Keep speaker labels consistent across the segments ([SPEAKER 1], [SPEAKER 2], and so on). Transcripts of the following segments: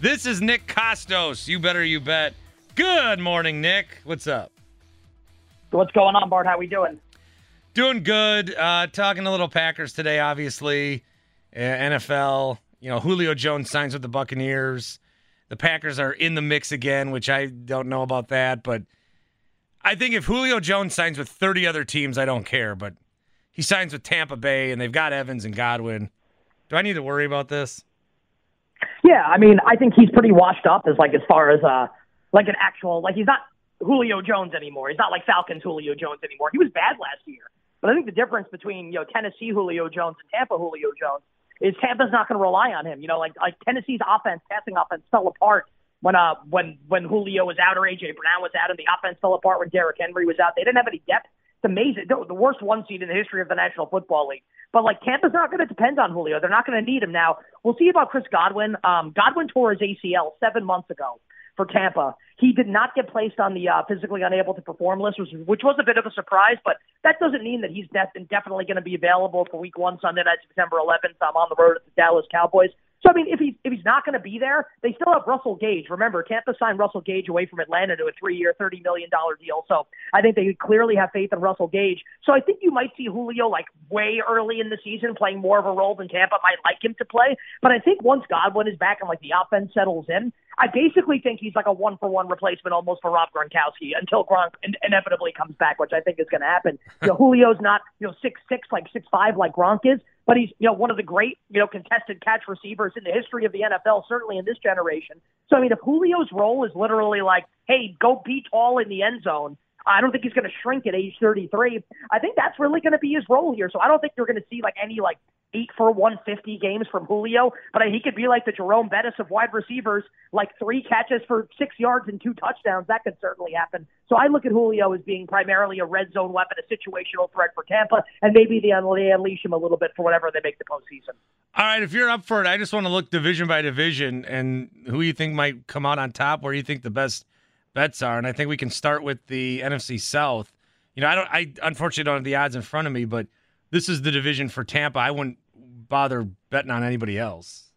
[SPEAKER 1] This is Nick Kostos. You better you bet. Good morning, Nick. What's up?
[SPEAKER 2] What's going on, Bart? How we doing?
[SPEAKER 1] Doing good. Uh, talking a little Packers today, obviously. Uh, NFL. You know, Julio Jones signs with the Buccaneers. The Packers are in the mix again, which I don't know about that, but I think if Julio Jones signs with 30 other teams, I don't care. But he signs with Tampa Bay, and they've got Evans and Godwin. Do I need to worry about this?
[SPEAKER 2] Yeah, I mean, I think he's pretty washed up as like as far as uh like an actual like he's not Julio Jones anymore. He's not like Falcons Julio Jones anymore. He was bad last year. But I think the difference between, you know, Tennessee Julio Jones and Tampa Julio Jones is Tampa's not going to rely on him. You know, like like Tennessee's offense, passing offense fell apart when uh when when Julio was out or AJ Brown was out and the offense fell apart when Derrick Henry was out. They didn't have any depth. It's amazing. The worst one seed in the history of the National Football League. But like Tampa's not going to depend on Julio. They're not going to need him now. We'll see about Chris Godwin. Um, Godwin tore his ACL seven months ago for Tampa. He did not get placed on the uh, physically unable to perform list, which, which was a bit of a surprise. But that doesn't mean that he's de- definitely going to be available for Week One Sunday night, September 11th. I'm on the road at the Dallas Cowboys. So I mean, if he's if he's not going to be there, they still have Russell Gage. Remember, Tampa signed Russell Gage away from Atlanta to a three-year, thirty million dollar deal. So I think they clearly have faith in Russell Gage. So I think you might see Julio like way early in the season playing more of a role than Tampa might like him to play. But I think once Godwin is back and like the offense settles in, I basically think he's like a one for one replacement almost for Rob Gronkowski until Gronk in- inevitably comes back, which I think is going to happen. You know, Julio's not you know six six like six five like Gronk is, but he's you know one of the great you know contested catch receivers in the history of the NFL, certainly in this generation. So I mean, if Julio's role is literally like, hey, go be tall in the end zone. I don't think he's going to shrink at age 33. I think that's really going to be his role here. So I don't think you're going to see like any like eight for 150 games from Julio, but he could be like the Jerome Bettis of wide receivers, like three catches for six yards and two touchdowns. That could certainly happen. So I look at Julio as being primarily a red zone weapon, a situational threat for Tampa, and maybe they unleash him a little bit for whatever they make the postseason.
[SPEAKER 1] All right, if you're up for it, I just want to look division by division and who you think might come out on top, where you think the best bets are, and I think we can start with the NFC South. You know, I don't, I unfortunately don't have the odds in front of me, but this is the division for Tampa. I wouldn't bother betting on anybody else.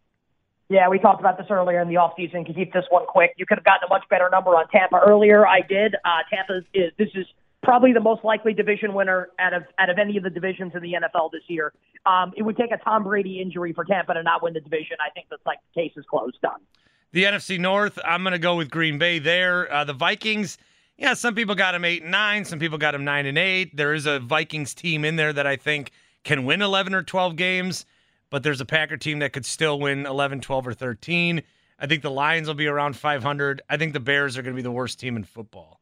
[SPEAKER 2] Yeah, we talked about this earlier in the offseason. To keep this one quick, you could have gotten a much better number on Tampa earlier. I did. Uh, Tampa is this is probably the most likely division winner out of out of any of the divisions in the NFL this year. Um, it would take a Tom Brady injury for Tampa to not win the division. I think that's like the case is closed, done.
[SPEAKER 1] The NFC North, I'm going to go with Green Bay there. Uh, the Vikings, yeah, some people got them eight and nine, some people got them nine and eight. There is a Vikings team in there that I think can win 11 or 12 games but there's a Packer team that could still win 11, 12, or 13. I think the Lions will be around 500. I think the Bears are going to be the worst team in football.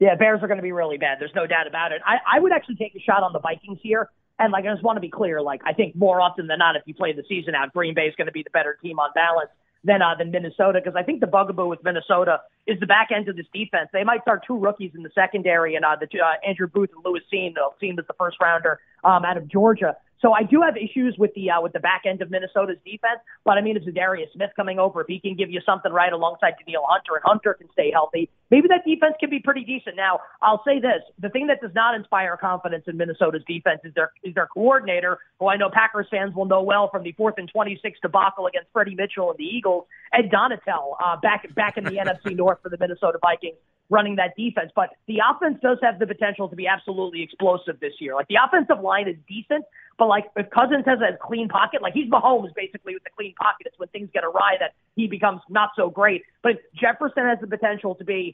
[SPEAKER 2] Yeah, Bears are going to be really bad. There's no doubt about it. I, I would actually take a shot on the Vikings here. And like, I just want to be clear. Like, I think more often than not, if you play the season out, Green Bay is going to be the better team on balance than uh, than Minnesota because I think the bugaboo with Minnesota is the back end of this defense. They might start two rookies in the secondary, and uh, the uh, Andrew Booth and Lewis Cine. Cine was the first rounder um, out of Georgia. So I do have issues with the uh, with the back end of Minnesota's defense, but I mean, it's Darius Smith coming over. If he can give you something right alongside Danielle Hunter, and Hunter can stay healthy, maybe that defense can be pretty decent. Now, I'll say this: the thing that does not inspire confidence in Minnesota's defense is their is their coordinator, who I know Packers fans will know well from the fourth and twenty six debacle against Freddie Mitchell and the Eagles, Ed Donatell, uh, back back in the NFC North for the Minnesota Vikings running that defense. But the offense does have the potential to be absolutely explosive this year. Like the offensive line is decent, but like if Cousins has a clean pocket, like he's Mahomes basically with the clean pocket. It's when things get awry that he becomes not so great. But Jefferson has the potential to be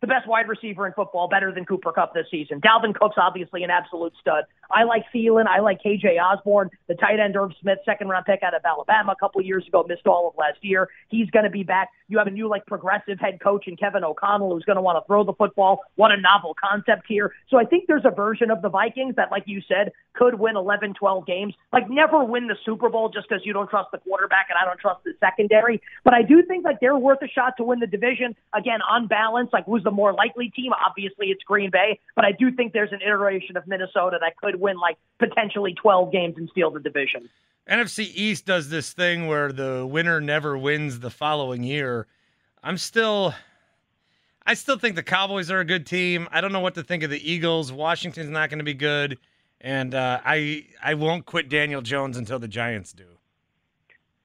[SPEAKER 2] the best wide receiver in football, better than Cooper Kupp this season. Dalvin Cook's obviously an absolute stud. I like Thielen. I like KJ Osborn, the tight end Irv Smith, second round pick out of Alabama a couple years ago, missed all of last year. He's going to be back. You have a new like progressive head coach in Kevin O'Connell who's going to want to throw the football. What a novel concept here. So I think there's a version of the Vikings that, like you said, could win 11, 12 games. Like never win the Super Bowl just because you don't trust the quarterback and I don't trust the secondary. But I do think like they're worth a shot to win the division. Again, on balance, like who's the more likely team? Obviously, it's Green Bay, but I do think there's an iteration of Minnesota that could win like potentially 12 games and steal the division.
[SPEAKER 1] NFC East does this thing where the winner never wins the following year. I'm still I still think the Cowboys are a good team. I don't know what to think of the Eagles. Washington's not going to be good, and uh, I I won't quit Daniel Jones until the Giants do.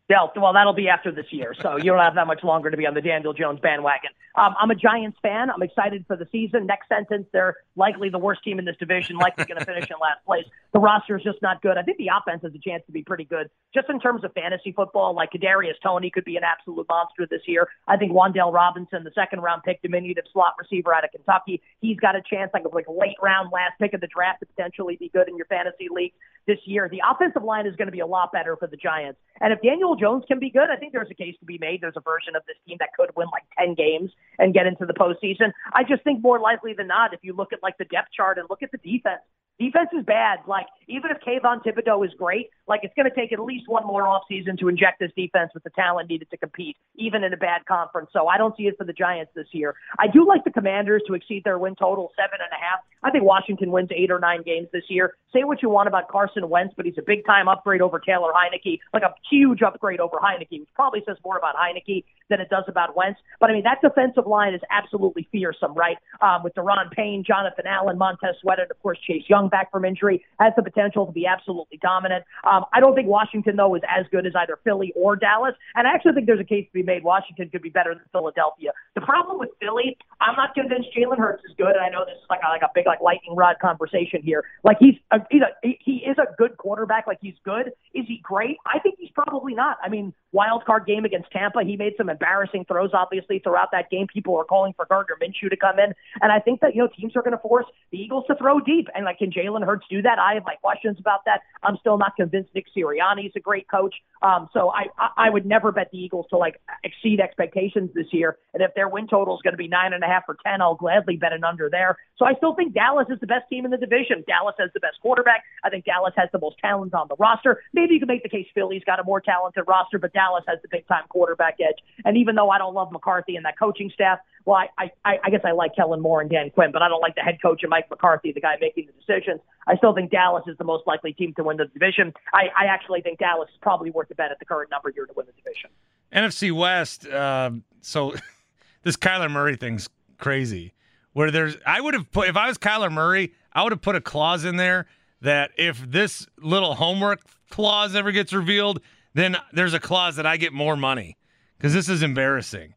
[SPEAKER 2] Yeah, well, that'll be after this year, so you don't have that much longer to be on the Daniel Jones bandwagon. Um, I'm a Giants fan. I'm excited for the season. Next sentence, they're likely the worst team in this division, likely going to finish in last place. The roster is just not good. I think the offense has a chance to be pretty good, just in terms of fantasy football. Like Kadarius Toney could be an absolute monster this year. I think Wan'Dale Robinson, the second round pick, diminutive slot receiver out of Kentucky, he's got a chance, like like late round last pick of the draft, to potentially be good in your fantasy league this year. The offensive line is going to be a lot better for the Giants, and if Daniel Jones can be good, I think there's a case to be made. There's a version of this team that could win like ten games and get into the postseason. I just think more likely than not, if you look at like the depth chart and look at the defense, defense is bad. Like even if Kayvon Thibodeaux is great, like it's going to take at least one more offseason to inject this defense with the talent needed to compete, even in a bad conference. So I don't see it for the Giants this year. I do like the Commanders to exceed their win total seven and a half. I think Washington wins eight or nine games this year. Say what you want about Carson Wentz, but he's a big time upgrade over Taylor Heinicke, like a huge upgrade over Heinicke, which probably says more about Heinicke than it does about Wentz. But I mean, that defensive line is absolutely fearsome, right? Um, with Daron Payne, Jonathan Allen, Montez Sweat, and of course Chase Young back from injury, has the potential to be absolutely dominant. Um, I don't think Washington though is as good as either Philly or Dallas, and I actually think there's a case to be made Washington could be better than Philadelphia. The problem with Philly, I'm not convinced Jalen Hurts is good, and I know this is like a, like a big like lightning rod conversation here. Like he's a, he's a he is a good quarterback. Like he's good. Is he great? I think he's probably not. I mean, wild card game against Tampa, he made some embarrassing throws. Obviously, throughout that game, people were calling for Gardner Minshew to come in, and I think that you know teams are going to force the Eagles to throw deep. And like, can Jalen Hurts do that? I have my questions about that. I'm still not convinced Nick Sirianni is a great coach. Um, so I, I I would never bet the Eagles to like exceed expectations this year. And if their win total is going to be nine and a half or ten, I'll gladly bet an under there. So I still think Dallas is the best team in the division. Dallas has the best quarterback. I think Dallas has the most talent on the roster. Maybe you can make the case Philly's got a more talented roster, but Dallas has the big time quarterback edge. And even though I don't love McCarthy and that coaching staff, well, I, I, I guess I like Kellen Moore and Dan Quinn, but I don't like the head coach and Mike McCarthy, the guy making the decisions. I still think Dallas is the most likely team to win the division. I, I actually think Dallas is probably worth the bet at the current number here to win the division.
[SPEAKER 1] NFC West. Uh, so this Kyler Murray thing's crazy. Where there's, I would have put if I was Kyler Murray, I would have put a clause in there that if this little homework clause ever gets revealed, then there's a clause that I get more money because this is embarrassing.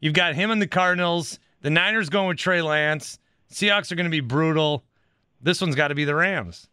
[SPEAKER 1] You've got him and the Cardinals. The Niners going with Trey Lance. Seahawks are going to be brutal. This one's got to be the Rams.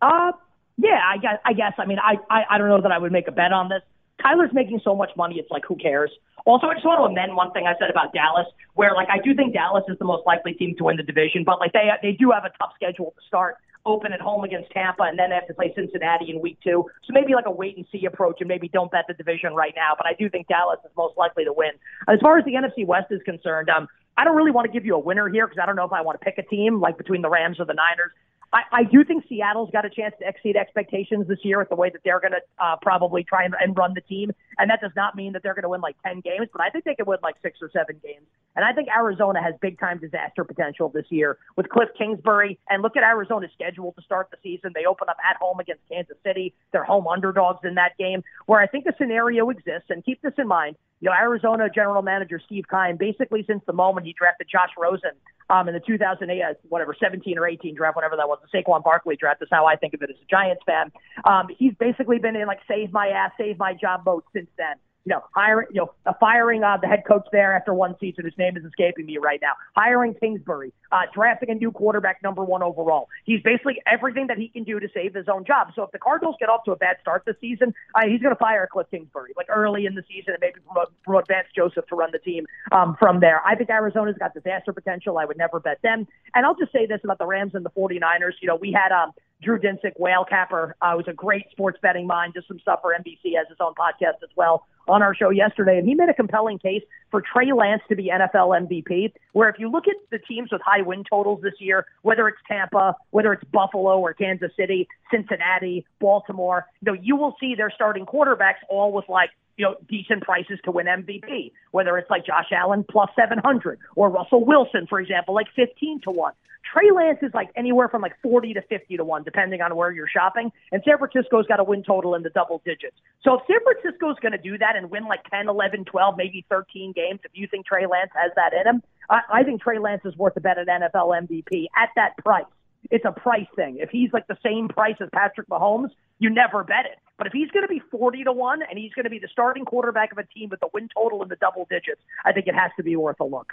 [SPEAKER 2] Uh, yeah, I guess. I guess. I mean, I, I I don't know that I would make a bet on this. Kyler's making so much money, it's like who cares? Also, I just want to amend one thing I said about Dallas, where like I do think Dallas is the most likely team to win the division, but like they they do have a tough schedule to start. Open at home against Tampa, and then they have to play Cincinnati in week two. So maybe like a wait and see approach, and maybe don't bet the division right now. But I do think Dallas is most likely to win. As far as the NFC West is concerned, um, I don't really want to give you a winner here because I don't know if I want to pick a team like between the Rams or the Niners. I, I do think Seattle's got a chance to exceed expectations this year with the way that they're going to uh, probably try and, and run the team. And that does not mean that they're going to win like 10 games, but I think they can win like six or seven games. And I think Arizona has big time disaster potential this year with Cliff Kingsbury. And look at Arizona's schedule to start the season. They open up at home against Kansas City. They're home underdogs in that game, where I think the scenario exists. And keep this in mind you know, Arizona general manager Steve Keim, basically since the moment he drafted Josh Rosen um, in the 2008, uh, whatever, 17 or 18 draft, whatever that was, the Saquon Barkley draft is how I think of it as a Giants fan. Um, he's basically been in like save my ass, save my job mode since then you know, hiring, you know, uh, firing uh, the head coach there after one season, whose name is escaping me right now, hiring Kingsbury, uh, drafting a new quarterback, number one overall. He's basically everything that he can do to save his own job. So if the Cardinals get off to a bad start this season, uh, he's going to fire Cliff Kingsbury like early in the season and maybe promote, promote Vance Joseph to run the team um, from there. I think Arizona's got disaster potential. I would never bet them. And I'll just say this about the Rams and the 49ers. You know, we had um, Drew Dinsick, whale capper, uh, who's a great sports betting mind, just some stuff for NBC, has his own podcast as well on our show yesterday, and he made a compelling case for Trey Lance to be NFL MVP. Where if you look at the teams with high win totals this year, whether it's Tampa, whether it's Buffalo or Kansas City, Cincinnati, Baltimore, you know, you will see their starting quarterbacks all with like you know decent prices to win MVP. Whether it's like Josh Allen plus seven hundred or Russell Wilson, for example, like fifteen to one. Trey Lance is like anywhere from like 40 to 50 to 1, depending on where you're shopping. And San Francisco's got a win total in the double digits. So if San Francisco's going to do that and win like 10, 11, 12, maybe 13 games, if you think Trey Lance has that in him, I, I think Trey Lance is worth a bet at NFL MVP at that price. It's a price thing. If he's like the same price as Patrick Mahomes, you never bet it. But if he's going to be 40 to 1 and he's going to be the starting quarterback of a team with the win total in the double digits, I think it has to be worth a look.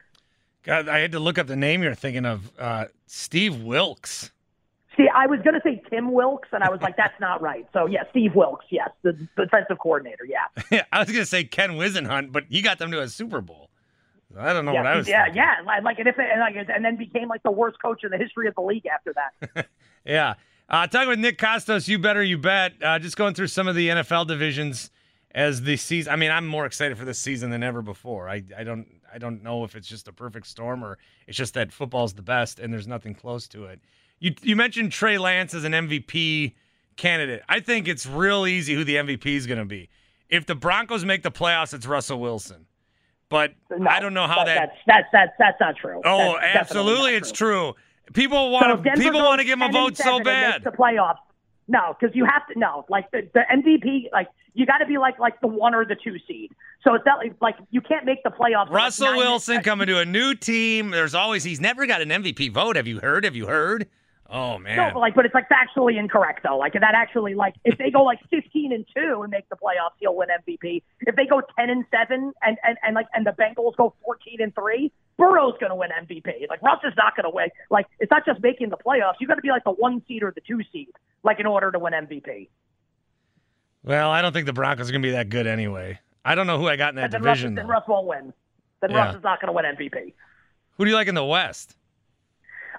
[SPEAKER 1] God, I had to look up the name you're thinking of. Uh, Steve Wilks.
[SPEAKER 2] See, I was going to say Tim Wilks, and I was like, that's not right. So, yeah, Steve Wilks, yes, the, the defensive coordinator, yeah.
[SPEAKER 1] I was going to say Ken Whisenhunt, but he got them to a Super Bowl. I don't know
[SPEAKER 2] yeah,
[SPEAKER 1] what I was.
[SPEAKER 2] Yeah,
[SPEAKER 1] thinking.
[SPEAKER 2] yeah, like and if it, and, like, and then became like the worst coach in the history of the league after that.
[SPEAKER 1] yeah, uh, talking with Nick Kostos, you better you bet. Uh, just going through some of the NFL divisions as the season. I mean, I'm more excited for this season than ever before. I I don't I don't know if it's just a perfect storm or it's just that football's the best and there's nothing close to it. You you mentioned Trey Lance as an MVP candidate. I think it's real easy who the MVP is going to be. If the Broncos make the playoffs, it's Russell Wilson. But
[SPEAKER 2] No,
[SPEAKER 1] I don't know how that.
[SPEAKER 2] that's that's that's that's not true.
[SPEAKER 1] oh,
[SPEAKER 2] That's
[SPEAKER 1] absolutely, it's true. People want
[SPEAKER 2] Denver
[SPEAKER 1] people want to give him a vote so bad.
[SPEAKER 2] The playoffs. No, because you have to no, like the, the MVP, like you got to be like like the one or the two seed. So it's not like, like you can't make the playoffs. like,
[SPEAKER 1] Russell
[SPEAKER 2] nine-
[SPEAKER 1] Wilson coming to a new team. There's always he's never got an MVP vote. Have you heard? Have you heard? Oh man.
[SPEAKER 2] No, but like, but it's like factually incorrect though. Like that actually, like if they go like fifteen and two and make the playoffs, he'll win MVP. If they go ten and seven and and, and like and the Bengals go fourteen and three, Burrow's going to win MVP. Like Russ is not going to win. Like it's not just making the playoffs. You got to be like the one seed or the two seed, like in order to win MVP.
[SPEAKER 1] well, I don't think the Broncos are gonna be that good anyway. I don't know who I got in that
[SPEAKER 2] And then Russ,
[SPEAKER 1] division.
[SPEAKER 2] then
[SPEAKER 1] though.
[SPEAKER 2] Russ won't win. Then
[SPEAKER 1] Yeah.
[SPEAKER 2] Russ is not going to win MVP.
[SPEAKER 1] Who do you like in the West?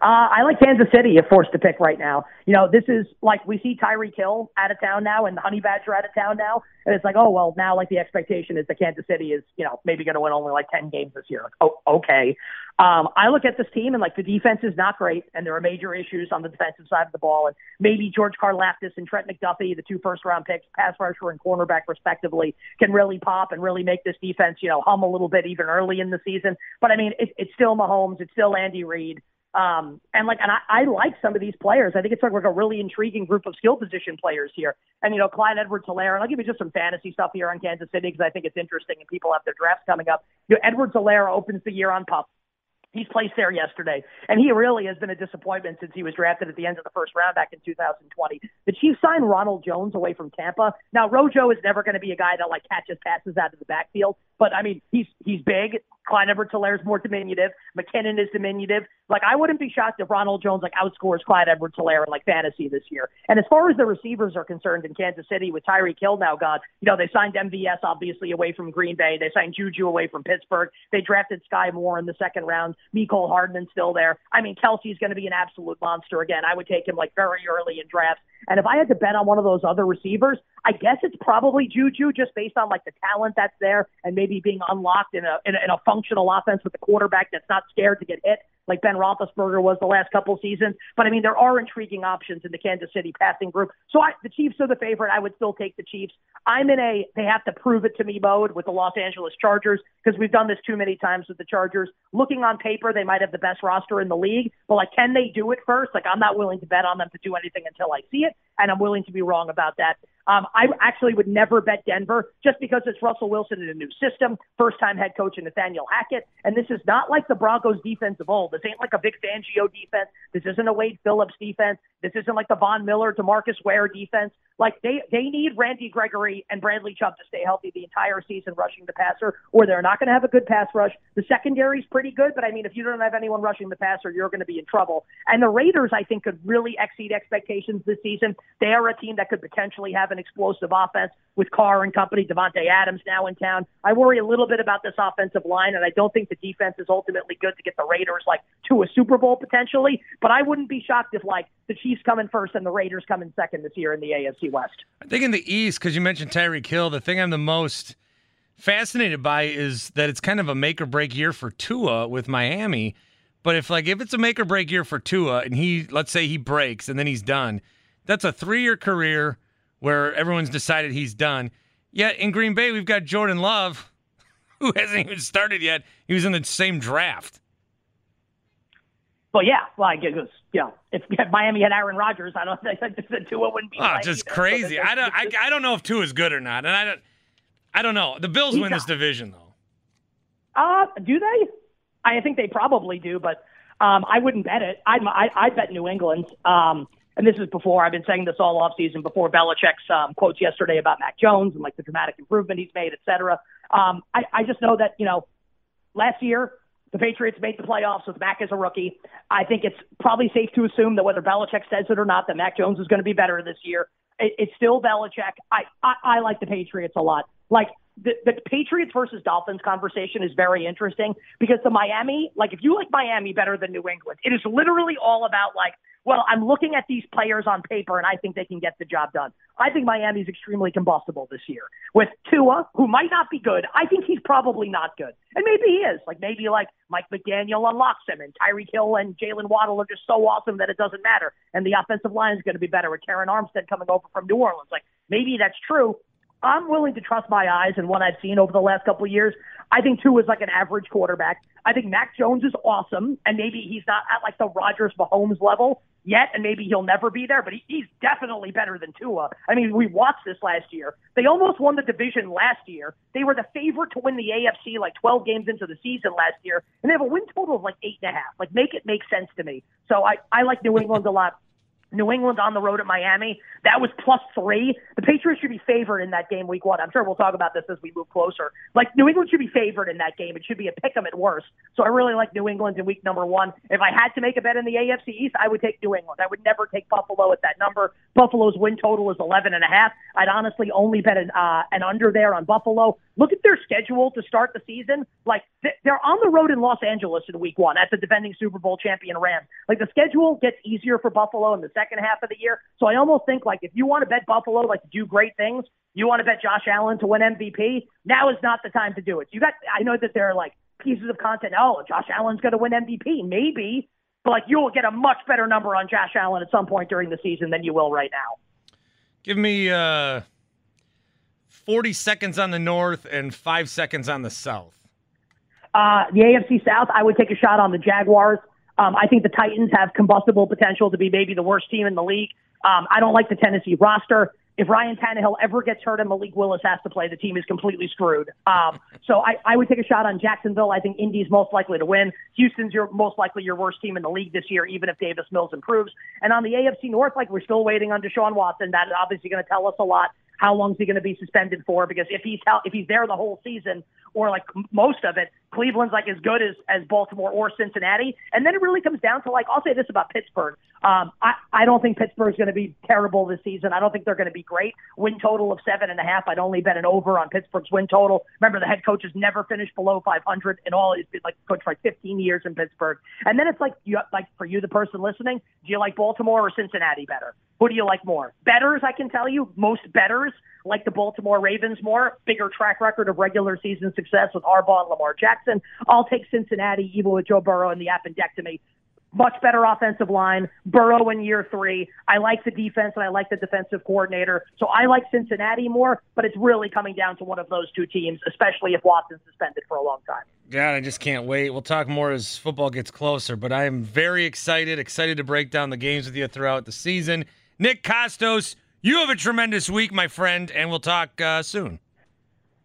[SPEAKER 2] Uh, I like Kansas City if forced to pick right now. You know, this is like we see Tyreek Hill out of town now and the Honey Badger out of town now. And it's like, oh, well, now like the expectation is that Kansas City is, you know, maybe going to win only like 10 games this year. Like, oh, okay. Um, I look at this team and like the defense is not great and there are major issues on the defensive side of the ball. And maybe George Karlaftis and Trent McDuffie, the two first round picks, pass rusher and cornerback respectively, can really pop and really make this defense, you know, hum a little bit even early in the season. But I mean, it, it's still Mahomes. It's still Andy Reid. Um, and like, and I, I like some of these players. I think it's like, like a really intriguing group of skill position players here. And, you know, Clyde Edwards Helaire, and I'll give you just some fantasy stuff here on Kansas City because I think it's interesting and people have their drafts coming up. You know, Edwards Helaire opens the year on pup. He's placed there yesterday, and he really has been a disappointment since he was drafted at the end of the first round back in 2020. The Chiefs signed Ronald Jones away from Tampa. Now, Rojo is never going to be a guy that like catches passes out of the backfield, but I mean, he's he's big. Clyde Edwards Helaire is more diminutive. McKinnon is diminutive. Like, I wouldn't be shocked if Ronald Jones like outscores Clyde Edwards Helaire in like fantasy this year. And as far as the receivers are concerned in Kansas City with Tyreek Hill now gone, you know, they signed MVS obviously away from Green Bay. They signed Juju away from Pittsburgh. They drafted Sky Moore in the second round. Mecole Hardman's still there. I mean, Kelce's going to be an absolute monster again. I would take him like very early in drafts. And if I had to bet on one of those other receivers, I guess it's probably Juju just based on like the talent that's there and maybe being unlocked in a, in a, in a functional offense with a quarterback that's not scared to get hit like Ben Roethlisberger was the last couple seasons. But I mean, there are intriguing options in the Kansas City passing group. So I, the Chiefs are the favorite. I would still take the Chiefs. I'm in a they have to prove it to me mode with the Los Angeles Chargers because we've done this too many times with the Chargers. Looking on paper, they might have the best roster in the league, but like, can they do it first? Like, I'm not willing to bet on them to do anything until I see it, and I'm willing to be wrong about that. Um, I actually would never bet Denver just because it's Russell Wilson in a new system, first time head coach Nathaniel Hackett. And this is not like the Broncos defense of old. This ain't like a Vic Fangio defense. This isn't a Wade Phillips defense. This isn't like the Von Miller, Demarcus Ware defense. Like they, they need Randy Gregory and Bradley Chubb to stay healthy the entire season rushing the passer, or they're not going to have a good pass rush. The secondary's pretty good, but I mean, if you don't have anyone rushing the passer, you're going to be in trouble. And the Raiders, I think, could really exceed expectations this season. They are a team that could potentially have an explosive offense with Carr and company. Davante Adams now in town. I worry a little bit about this offensive line, and I don't think the defense is ultimately good to get the Raiders like to a Super Bowl potentially. But I wouldn't be shocked if like the Chiefs come in first and the Raiders come in second this year in the AFC West.
[SPEAKER 1] I think in the East, because you mentioned Tyreek Hill, the thing I'm the most fascinated by is that it's kind of a make or break year for Tua with Miami. But if like if it's a make or break year for Tua and he let's say he breaks and then he's done, that's a three year career where everyone's decided he's done. Yet in Green Bay, we've got Jordan Love, who hasn't even started yet. He was in the same draft.
[SPEAKER 2] Well, yeah, well, I guess yeah. know, if Miami had Aaron Rodgers, I don't think the Tua wouldn't be.
[SPEAKER 1] Oh, just either. crazy. So I don't. I, I don't know if Tua is good or not, and I don't. I don't know. The Bills win not. this division, though.
[SPEAKER 2] Uh, do they? I think they probably do, but um, I wouldn't bet it. I'd, I, I'd bet New England. Um, and this is before I've been saying this all off season before Belichick's um, quotes yesterday about Mac Jones and like the dramatic improvement he's made, et cetera. Um, I, I just know that you know last year the Patriots made the playoffs with Mac as a rookie. I think it's probably safe to assume that whether Belichick says it or not, that Mac Jones is going to be better this year. It, it's still Belichick. I, I I like the Patriots a lot. Like the, the Patriots versus Dolphins conversation is very interesting because the Miami, like if you like Miami better than New England, it is literally all about like, well, I'm looking at these players on paper and I think they can get the job done. I think Miami's extremely combustible this year with Tua, who might not be good. I think he's probably not good. And maybe he is. Like maybe like Mike McDaniel unlocks him and Tyreek Hill and Jaylen Waddle are just so awesome that it doesn't matter. And the offensive line is going to be better with Terron Armstead coming over from New Orleans. Like maybe that's true. I'm willing to trust my eyes and what I've seen over the last couple of years. I think Tua is like an average quarterback. I think Mac Jones is awesome, and maybe he's not at like the Rodgers Mahomes level yet, and maybe he'll never be there, but he, he's definitely better than Tua. I mean, we watched this last year. They almost won the division last year. They were the favorite to win the AFC like 12 games into the season last year, and they have a win total of like eight and a half. Like, make it make sense to me. So I, I like New England a lot. New England on the road at Miami. That was plus three. The Patriots should be favored in that game week one. I'm sure we'll talk about this as we move closer. Like New England should be favored in that game. It should be a pick 'em at worst. So I really like New England in week number one. If I had to make a bet in the AFC East, I would take New England. I would never take Buffalo at that number. Buffalo's win total is 11 and a half. I'd honestly only bet an, uh, an under there on Buffalo. Look at their schedule to start the season. Like they're on the road in Los Angeles in week one at the defending Super Bowl champion Rams. Like the schedule gets easier for Buffalo in the second half of the year. So I almost think like if you want to bet Buffalo like to do great things, you want to bet Josh Allen to win MVP. Now is not the time to do it. You got. I know that there are like pieces of content. Oh, Josh Allen's going to win MVP. Maybe, but like you'll get a much better number on Josh Allen at some point during the season than you will right now.
[SPEAKER 1] Give me. uh 40 seconds on the north and five seconds on the south?
[SPEAKER 2] Uh, the AFC South, I would take a shot on the Jaguars. Um, I think the Titans have combustible potential to be maybe the worst team in the league. Um, I don't like the Tennessee roster. If Ryan Tannehill ever gets hurt and Malik Willis has to play, the team is completely screwed. Um, so I, I would take a shot on Jacksonville. I think Indy's most likely to win. Houston's your most likely your worst team in the league this year, even if Davis Mills improves. And on the AFC North, like we're still waiting on Deshaun Watson. That is obviously going to tell us a lot. How long is he going to be suspended for? Because if he's if he's there the whole season or like most of it, Cleveland's like as good as as Baltimore or Cincinnati. And then it really comes down to like I'll say this about Pittsburgh. Um, I I don't think Pittsburgh's going to be terrible this season. I don't think they're going to be great. Win total of seven and a half. I'd only bet an over on Pittsburgh's win total. Remember the head coach has never finished below 500 in all. He's been like coach for like 15 years in Pittsburgh. And then it's like you like for you the person listening, do you like Baltimore or Cincinnati better? Who do you like more? Bettors, I can tell you, most bettors like the Baltimore Ravens more. Bigger track record of regular season success with Harbaugh and Lamar Jackson. I'll take Cincinnati, even with Joe Burrow and the appendectomy. Much better offensive line. Burrow in year three. I like the defense and I like the defensive coordinator. So I like Cincinnati more, but it's really coming down to one of those two teams, especially if Watson's suspended for a long time.
[SPEAKER 1] God, I just can't wait. We'll talk more as football gets closer, but I am very excited, excited to break down the games with you throughout the season. Nick Kostos, you have a tremendous week, my friend, and we'll talk uh, soon.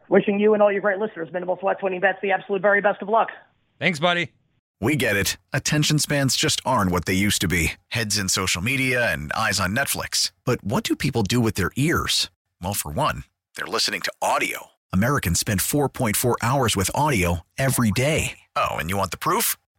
[SPEAKER 2] Wishing you and all your great listeners, Minimal Flex winning bets, the absolute very best of luck.
[SPEAKER 1] Thanks, buddy.
[SPEAKER 3] We get it. Attention spans just aren't what they used to be heads in social media and eyes on Netflix. But what do people do with their ears? Well, for one, they're listening to audio. Americans spend 4.4 hours with audio every day. Oh, and you want the proof?